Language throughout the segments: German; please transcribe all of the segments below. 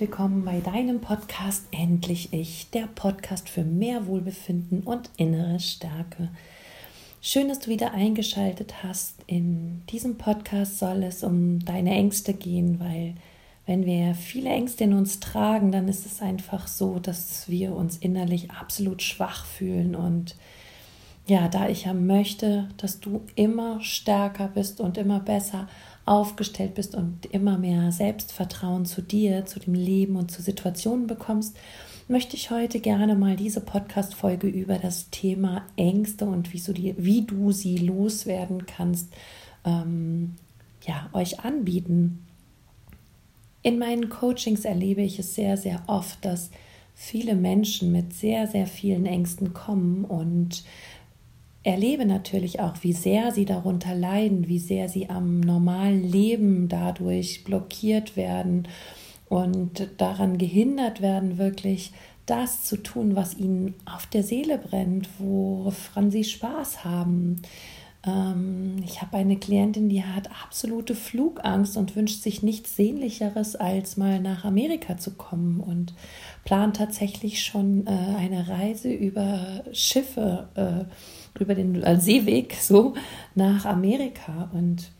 willkommen bei deinem Podcast Endlich Ich, der Podcast für mehr Wohlbefinden und innere Stärke. Schön, dass du wieder eingeschaltet hast. In diesem Podcast soll es um deine Ängste gehen, weil wenn wir viele Ängste in uns tragen, dann ist es einfach so, dass wir uns innerlich absolut schwach fühlen und ja, da ich ja möchte, dass du immer stärker bist und immer besser aufgestellt bist und immer mehr Selbstvertrauen zu dir, zu dem Leben und zu Situationen bekommst, möchte ich heute gerne mal diese Podcast-Folge über das Thema Ängste und wie, so die, wie du sie loswerden kannst, ähm, ja, euch anbieten. In meinen Coachings erlebe ich es sehr, sehr oft, dass viele Menschen mit sehr, sehr vielen Ängsten kommen und erlebe natürlich auch, wie sehr sie darunter leiden, wie sehr sie am normalen Leben dadurch blockiert werden und daran gehindert werden, wirklich das zu tun, was ihnen auf der Seele brennt, woran sie Spaß haben. Ähm, ich habe eine Klientin, die hat absolute Flugangst und wünscht sich nichts Sehnlicheres, als mal nach Amerika zu kommen und plant tatsächlich schon äh, eine Reise über Schiffe. Äh, über den äh, Seeweg so nach Amerika. Und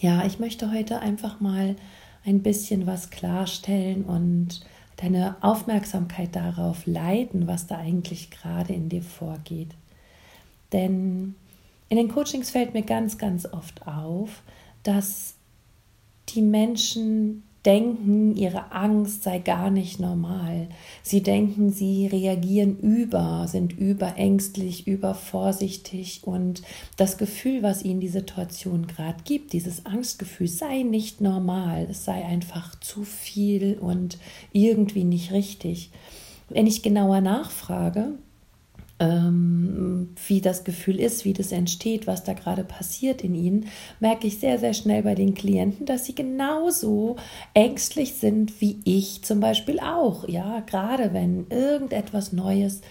ja, ich möchte heute einfach mal ein bisschen was klarstellen und deine Aufmerksamkeit darauf leiten, was da eigentlich gerade in dir vorgeht. Denn in den Coachings fällt mir ganz, ganz oft auf, dass die Menschen denken, ihre Angst sei gar nicht normal. Sie denken, sie reagieren über, sind überängstlich, übervorsichtig und das Gefühl, was ihnen die Situation gerade gibt, dieses Angstgefühl sei nicht normal, es sei einfach zu viel und irgendwie nicht richtig. Wenn ich genauer nachfrage, wie das Gefühl ist, wie das entsteht, was da gerade passiert in ihnen, merke ich sehr, sehr schnell bei den Klienten, dass sie genauso ängstlich sind wie ich zum Beispiel auch. Ja, gerade wenn irgendetwas Neues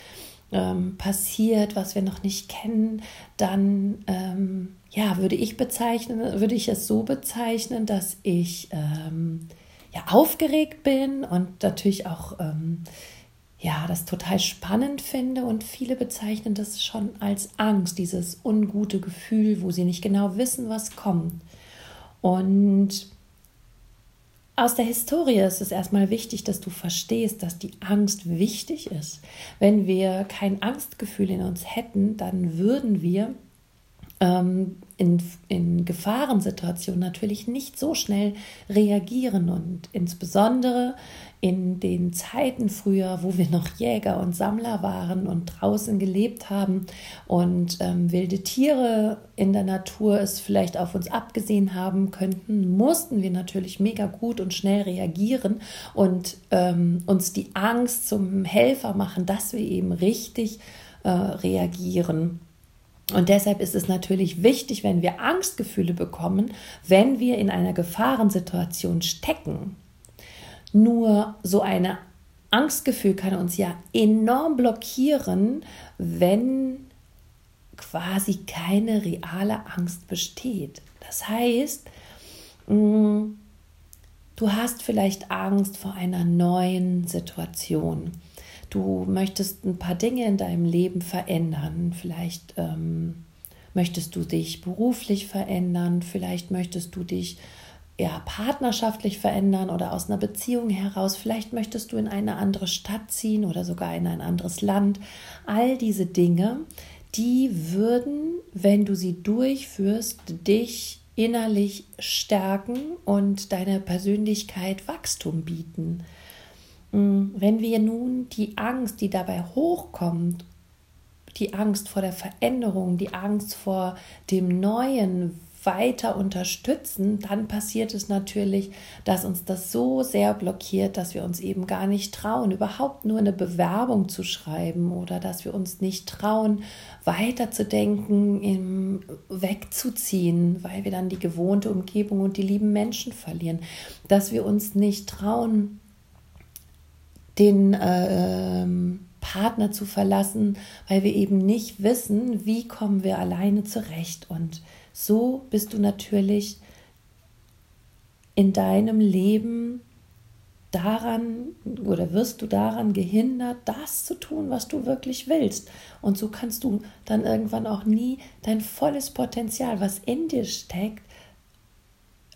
ähm, passiert, was wir noch nicht kennen, dann ähm, ja, würde ich bezeichnen, würde ich es so bezeichnen, dass ich ähm, ja aufgeregt bin und natürlich auch ähm, ja, das total spannend finde und viele bezeichnen das schon als Angst, dieses ungute Gefühl, wo sie nicht genau wissen, was kommt. Und aus der Historie ist es erstmal wichtig, dass du verstehst, dass die Angst wichtig ist. Wenn wir kein Angstgefühl in uns hätten, dann würden wir ähm, in, in Gefahrensituationen natürlich nicht so schnell reagieren und insbesondere in den Zeiten früher, wo wir noch Jäger und Sammler waren und draußen gelebt haben und ähm, wilde Tiere in der Natur es vielleicht auf uns abgesehen haben könnten, mussten wir natürlich mega gut und schnell reagieren und ähm, uns die Angst zum Helfer machen, dass wir eben richtig äh, reagieren. Und deshalb ist es natürlich wichtig, wenn wir Angstgefühle bekommen, wenn wir in einer Gefahrensituation stecken. Nur so ein Angstgefühl kann uns ja enorm blockieren, wenn quasi keine reale Angst besteht. Das heißt, mm, du hast vielleicht Angst vor einer neuen Situation du möchtest ein paar Dinge in deinem Leben verändern. Vielleicht ähm, möchtest du dich beruflich verändern, vielleicht möchtest du dich ja, partnerschaftlich verändern oder aus einer Beziehung heraus. Vielleicht möchtest du in eine andere Stadt ziehen oder sogar in ein anderes Land. All diese Dinge, die würden, wenn du sie durchführst, dich innerlich stärken und deiner Persönlichkeit Wachstum bieten. Mm, wenn wir nun die Angst, die dabei hochkommt, die Angst vor der Veränderung, die Angst vor dem Neuen weiter unterstützen, dann passiert es natürlich, dass uns das so sehr blockiert, dass wir uns eben gar nicht trauen, überhaupt nur eine Bewerbung zu schreiben oder dass wir uns nicht trauen, weiterzudenken, wegzuziehen, weil wir dann die gewohnte Umgebung und die lieben Menschen verlieren, dass wir uns nicht trauen, den äh, Partner zu verlassen, weil wir eben nicht wissen, wie kommen wir alleine zurecht. Und so bist du natürlich in deinem Leben daran oder wirst du daran gehindert, das zu tun, was du wirklich willst. Und so kannst du dann irgendwann auch nie dein volles Potenzial, was in dir steckt,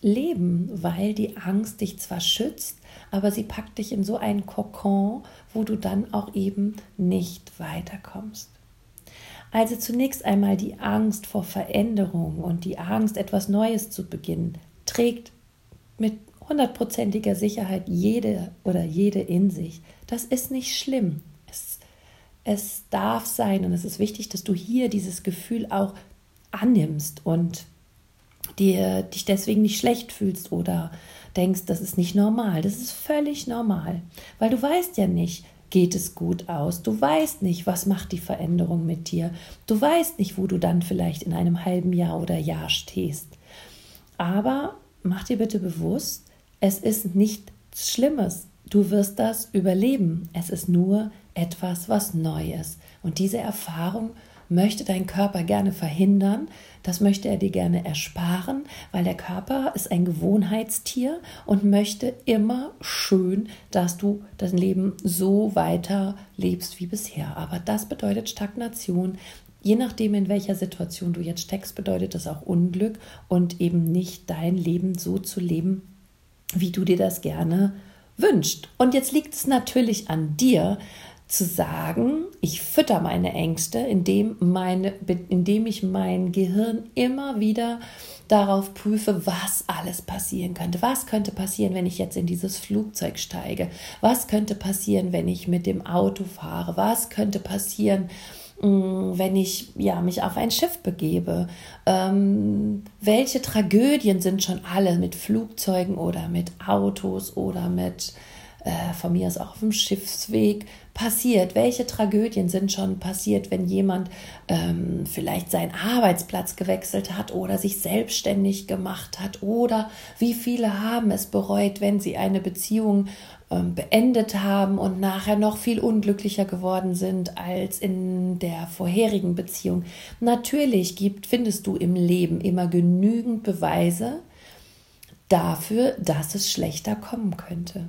leben, weil die Angst dich zwar schützt, aber sie packt dich in so einen Kokon, wo du dann auch eben nicht weiterkommst. Also zunächst einmal die Angst vor Veränderung und die Angst, etwas Neues zu beginnen, trägt mit hundertprozentiger Sicherheit jede oder jede in sich. Das ist nicht schlimm. Es, es darf sein und es ist wichtig, dass du hier dieses Gefühl auch annimmst und dir dich deswegen nicht schlecht fühlst oder denkst, das ist nicht normal. Das ist völlig normal, weil du weißt ja nicht, geht es gut aus. Du weißt nicht, was macht die Veränderung mit dir. Du weißt nicht, wo du dann vielleicht in einem halben Jahr oder Jahr stehst. Aber mach dir bitte bewusst, es ist nichts Schlimmes. Du wirst das überleben. Es ist nur etwas, was neu ist. Und diese Erfahrung möchte dein Körper gerne verhindern. Das möchte er dir gerne ersparen, weil der Körper ist ein Gewohnheitstier und möchte immer schön, dass du das Leben so weiter lebst wie bisher. Aber das bedeutet Stagnation. Je nachdem, in welcher Situation du jetzt steckst, bedeutet das auch Unglück und eben nicht dein Leben so zu leben, wie du dir das gerne wünscht. Und jetzt liegt es natürlich an dir, zu sagen, ich fütter meine Ängste, indem, meine, indem ich mein Gehirn immer wieder darauf prüfe, was alles passieren könnte. Was könnte passieren, wenn ich jetzt in dieses Flugzeug steige? Was könnte passieren, wenn ich mit dem Auto fahre? Was könnte passieren, Mm, wenn ich ja, mich auf ein Schiff begebe? Ähm, welche Tragödien sind schon alle mit Flugzeugen oder mit Autos oder mit äh, von mir aus auch auf dem Schiffsweg passiert? Welche Tragödien sind schon passiert, wenn jemand ähm, vielleicht seinen Arbeitsplatz gewechselt hat oder sich selbstständig gemacht hat? Oder wie viele haben es bereut, wenn sie eine Beziehung ähm, beendet haben und nachher noch viel unglücklicher geworden sind als in der vorherigen Beziehung. Natürlich gibt, findest du im Leben immer genügend Beweise dafür, dass es schlechter kommen könnte.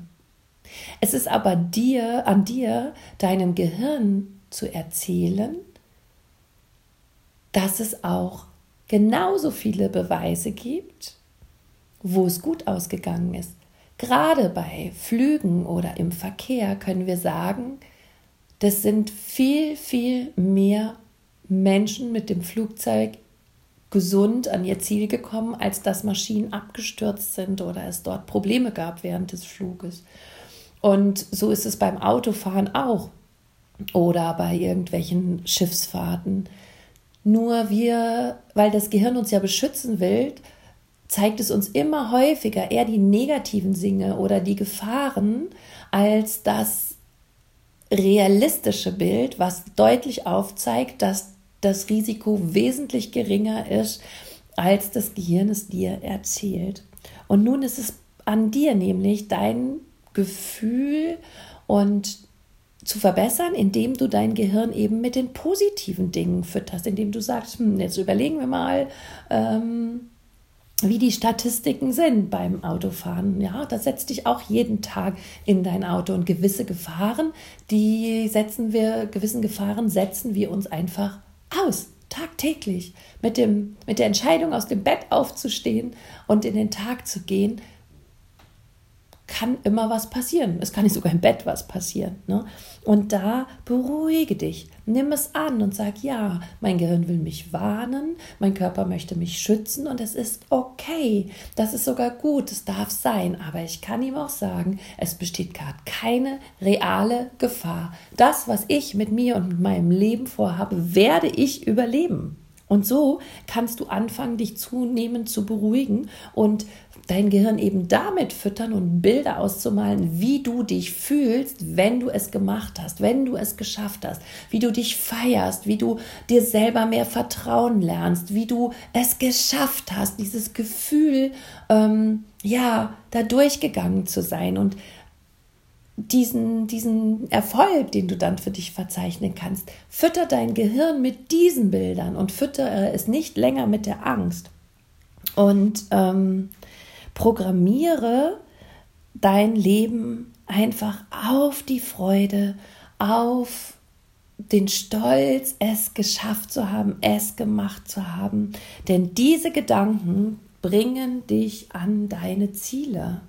Es ist aber dir, an dir, deinem Gehirn zu erzählen, dass es auch genauso viele Beweise gibt, wo es gut ausgegangen ist. Gerade bei Flügen oder im Verkehr können wir sagen, das sind viel, viel mehr Menschen mit dem Flugzeug gesund an ihr Ziel gekommen, als dass Maschinen abgestürzt sind oder es dort Probleme gab während des Fluges. Und so ist es beim Autofahren auch oder bei irgendwelchen Schiffsfahrten. Nur wir, weil das Gehirn uns ja beschützen will, zeigt es uns immer häufiger eher die negativen Dinge oder die Gefahren als das realistische Bild, was deutlich aufzeigt, dass das Risiko wesentlich geringer ist, als das Gehirn es dir erzählt. Und nun ist es an dir nämlich, dein Gefühl und zu verbessern, indem du dein Gehirn eben mit den positiven Dingen fütterst, indem du sagst, hm, jetzt überlegen wir mal, ähm, wie die Statistiken sind beim Autofahren. Ja, da setzt dich auch jeden Tag in dein Auto und gewisse Gefahren, die setzen wir, gewissen Gefahren setzen wir uns einfach aus. Tagtäglich. Mit, dem, mit der Entscheidung, aus dem Bett aufzustehen und in den Tag zu gehen, kann immer was passieren. Es kann nicht sogar im Bett was passieren. Ne? Und da beruhige dich, nimm es an und sag, ja, mein Gehirn will mich warnen, mein Körper möchte mich schützen und es ist okay. Das ist sogar gut, es darf sein. Aber ich kann ihm auch sagen, es besteht gerade keine reale Gefahr. Das, was ich mit mir und mit meinem Leben vorhabe, werde ich überleben. Und so kannst du anfangen, dich zunehmend zu beruhigen und dein Gehirn eben damit füttern und Bilder auszumalen, wie du dich fühlst, wenn du es gemacht hast, wenn du es geschafft hast, wie du dich feierst, wie du dir selber mehr vertrauen lernst, wie du es geschafft hast, dieses Gefühl, ähm, ja, da durchgegangen zu sein und diesen, diesen Erfolg, den du dann für dich verzeichnen kannst, fütter dein Gehirn mit diesen Bildern und füttere es nicht länger mit der Angst. Und ähm, programmiere dein Leben einfach auf die Freude, auf den Stolz, es geschafft zu haben, es gemacht zu haben. Denn diese Gedanken bringen dich an deine Ziele.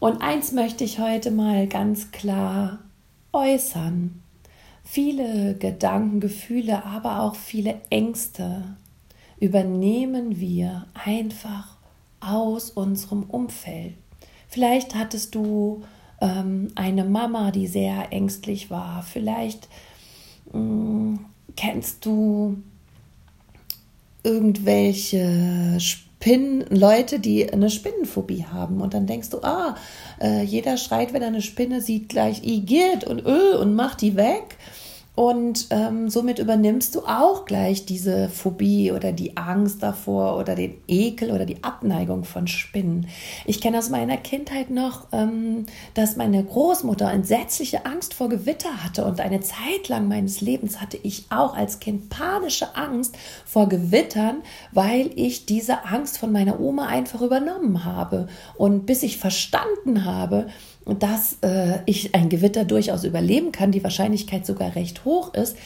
Und eins möchte ich heute mal ganz klar äußern. Viele Gedanken, Gefühle, aber auch viele Ängste übernehmen wir einfach aus unserem Umfeld. Vielleicht hattest du ähm, eine Mama, die sehr ängstlich war. Vielleicht mh, mm, kennst du irgendwelche Spinnen, Leute, die eine Spinnenphobie haben. Und dann denkst du, ah, äh, jeder schreit, wenn er eine Spinne sieht, gleich Igitt und Ö und macht die weg. Und ähm, somit übernimmst du auch gleich diese Phobie oder die Angst davor oder den Ekel oder die Abneigung von Spinnen. Ich kenne aus meiner Kindheit noch, ähm, dass meine Großmutter entsetzliche Angst vor Gewitter hatte und eine Zeit lang meines Lebens hatte ich auch als Kind panische Angst vor Gewittern, weil ich diese Angst von meiner Oma einfach übernommen habe. Und bis ich verstanden habe, dass äh, ich ein Gewitter durchaus überleben kann, die Wahrscheinlichkeit sogar recht hoch ist,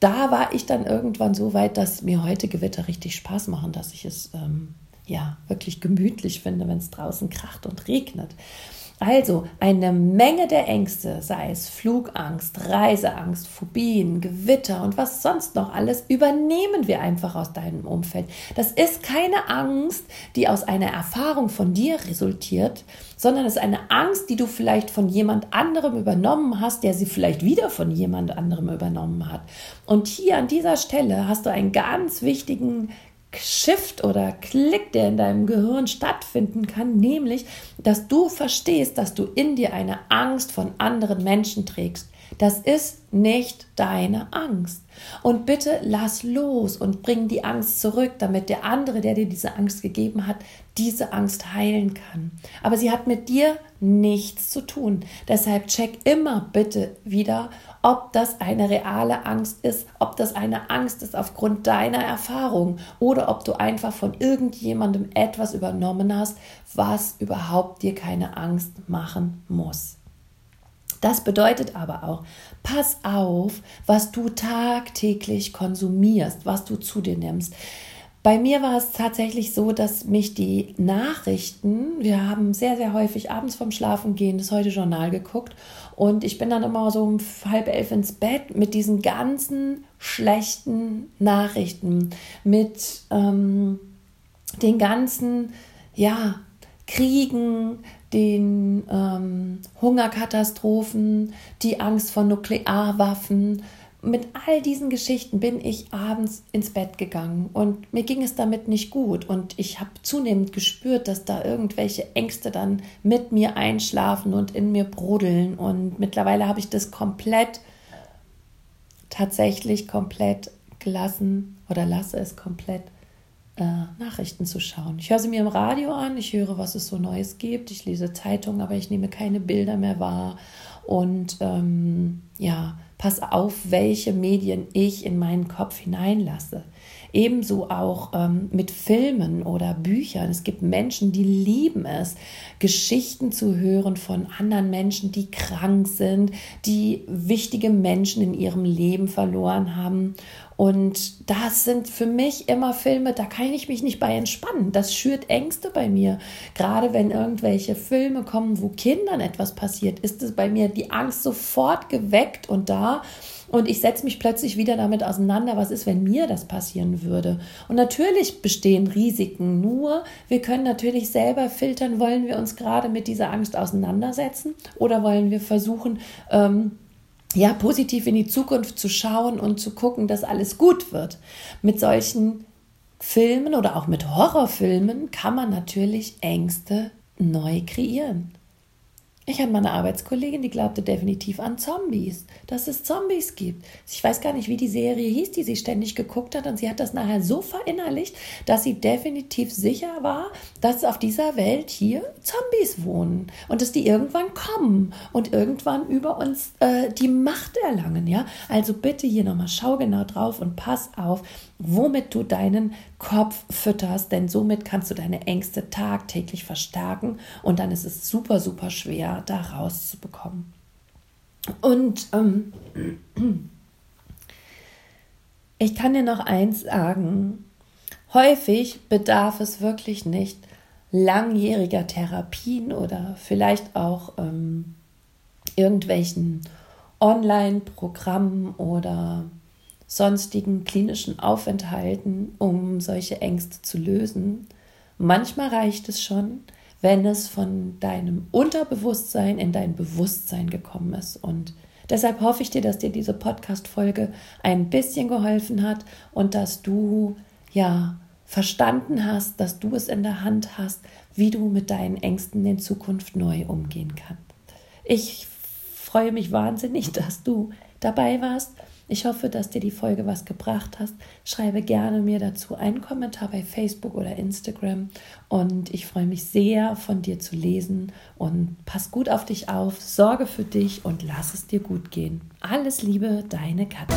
da war ich dann irgendwann so weit, dass mir heute Gewitter richtig Spaß machen, dass ich es ähm, ja wirklich gemütlich finde, wenn es draußen kracht und regnet. Also eine Menge der Ängste, sei es Flugangst, Reiseangst, Phobien, Gewitter und was sonst noch alles, übernehmen wir einfach aus deinem Umfeld. Das ist keine Angst, die aus einer Erfahrung von dir resultiert, sondern es ist eine Angst, die du vielleicht von jemand anderem übernommen hast, der sie vielleicht wieder von jemand anderem übernommen hat. Und hier an dieser Stelle hast du einen ganz wichtigen Shift oder Klick, der in deinem Gehirn stattfinden kann, nämlich, dass du verstehst, dass du in dir eine Angst von anderen Menschen trägst. Das ist nicht deine Angst. Und bitte lass los und bring die Angst zurück, damit der andere, der dir diese Angst gegeben hat, diese Angst heilen kann. Aber sie hat mit dir nichts zu tun. Deshalb check immer bitte wieder, ob das eine reale Angst ist, ob das eine Angst ist aufgrund deiner Erfahrung oder ob du einfach von irgendjemandem etwas übernommen hast, was überhaupt dir keine Angst machen muss. Das bedeutet aber auch, pass auf, was du tagtäglich konsumierst, was du zu dir nimmst. Bei mir war es tatsächlich so, dass mich die Nachrichten, wir haben sehr, sehr häufig abends vorm Schlafengehen das heute Journal geguckt und ich bin dann immer so um halb elf ins Bett mit diesen ganzen schlechten Nachrichten, mit ähm, den ganzen, ja, Kriegen, den ähm, Hungerkatastrophen, die Angst vor Nuklearwaffen, mit all diesen Geschichten bin ich abends ins Bett gegangen und mir ging es damit nicht gut. Und ich habe zunehmend gespürt, dass da irgendwelche Ängste dann mit mir einschlafen und in mir brodeln. Und mittlerweile habe ich das komplett tatsächlich komplett gelassen oder lasse es komplett äh, Nachrichten zu schauen. Ich höre sie mir im Radio an, ich höre, was es so Neues gibt, ich lese Zeitungen, aber ich nehme keine Bilder mehr wahr. Und ähm, ja, pass auf, welche Medien ich in meinen Kopf hineinlasse. Ebenso auch ähm, mit Filmen oder Büchern. Es gibt Menschen, die lieben es, Geschichten zu hören von anderen Menschen, die krank sind, die wichtige Menschen in ihrem Leben verloren haben. Und das sind für mich immer Filme, da kann ich mich nicht bei entspannen. Das schürt Ängste bei mir. Gerade wenn irgendwelche Filme kommen, wo Kindern etwas passiert, ist es bei mir die Angst sofort geweckt und da. Und ich setze mich plötzlich wieder damit auseinander, was ist, wenn mir das passieren würde. Und natürlich bestehen Risiken, nur wir können natürlich selber filtern, wollen wir uns gerade mit dieser Angst auseinandersetzen oder wollen wir versuchen, ähm, ja, positiv in die Zukunft zu schauen und zu gucken, dass alles gut wird. Mit solchen Filmen oder auch mit Horrorfilmen kann man natürlich Ängste neu kreieren. Ich hatte mal eine Arbeitskollegin, die glaubte definitiv an Zombies, dass es Zombies gibt. Ich weiß gar nicht, wie die Serie hieß, die sie ständig geguckt hat. Und sie hat das nachher so verinnerlicht, dass sie definitiv sicher war, dass auf dieser Welt hier Zombies wohnen und dass die irgendwann kommen und irgendwann über uns äh, die Macht erlangen. Ja, also bitte hier nochmal schau genau drauf und pass auf, womit du deinen Kopf fütterst, denn somit kannst du deine Ängste tagtäglich verstärken und dann ist es super, super schwer, da rauszubekommen. Und ähm, ich kann dir noch eins sagen, häufig bedarf es wirklich nicht langjähriger Therapien oder vielleicht auch ähm, irgendwelchen Online-Programmen oder sonstigen klinischen Aufenthalten, um solche Ängste zu lösen. Manchmal reicht es schon, wenn es von deinem Unterbewusstsein in dein Bewusstsein gekommen ist. Und deshalb hoffe ich dir, dass dir diese Podcast-Folge ein bisschen geholfen hat und dass du ja verstanden hast, dass du es in der Hand hast, wie du mit deinen Ängsten in Zukunft neu umgehen kannst. Ich freue mich wahnsinnig, dass du dabei warst. Ich hoffe, dass dir die Folge was gebracht hast. Schreibe gerne mir dazu einen Kommentar bei Facebook oder Instagram und ich freue mich sehr, von dir zu lesen und pass gut auf dich auf, sorge für dich und lass es dir gut gehen. Alles Liebe, deine Katja.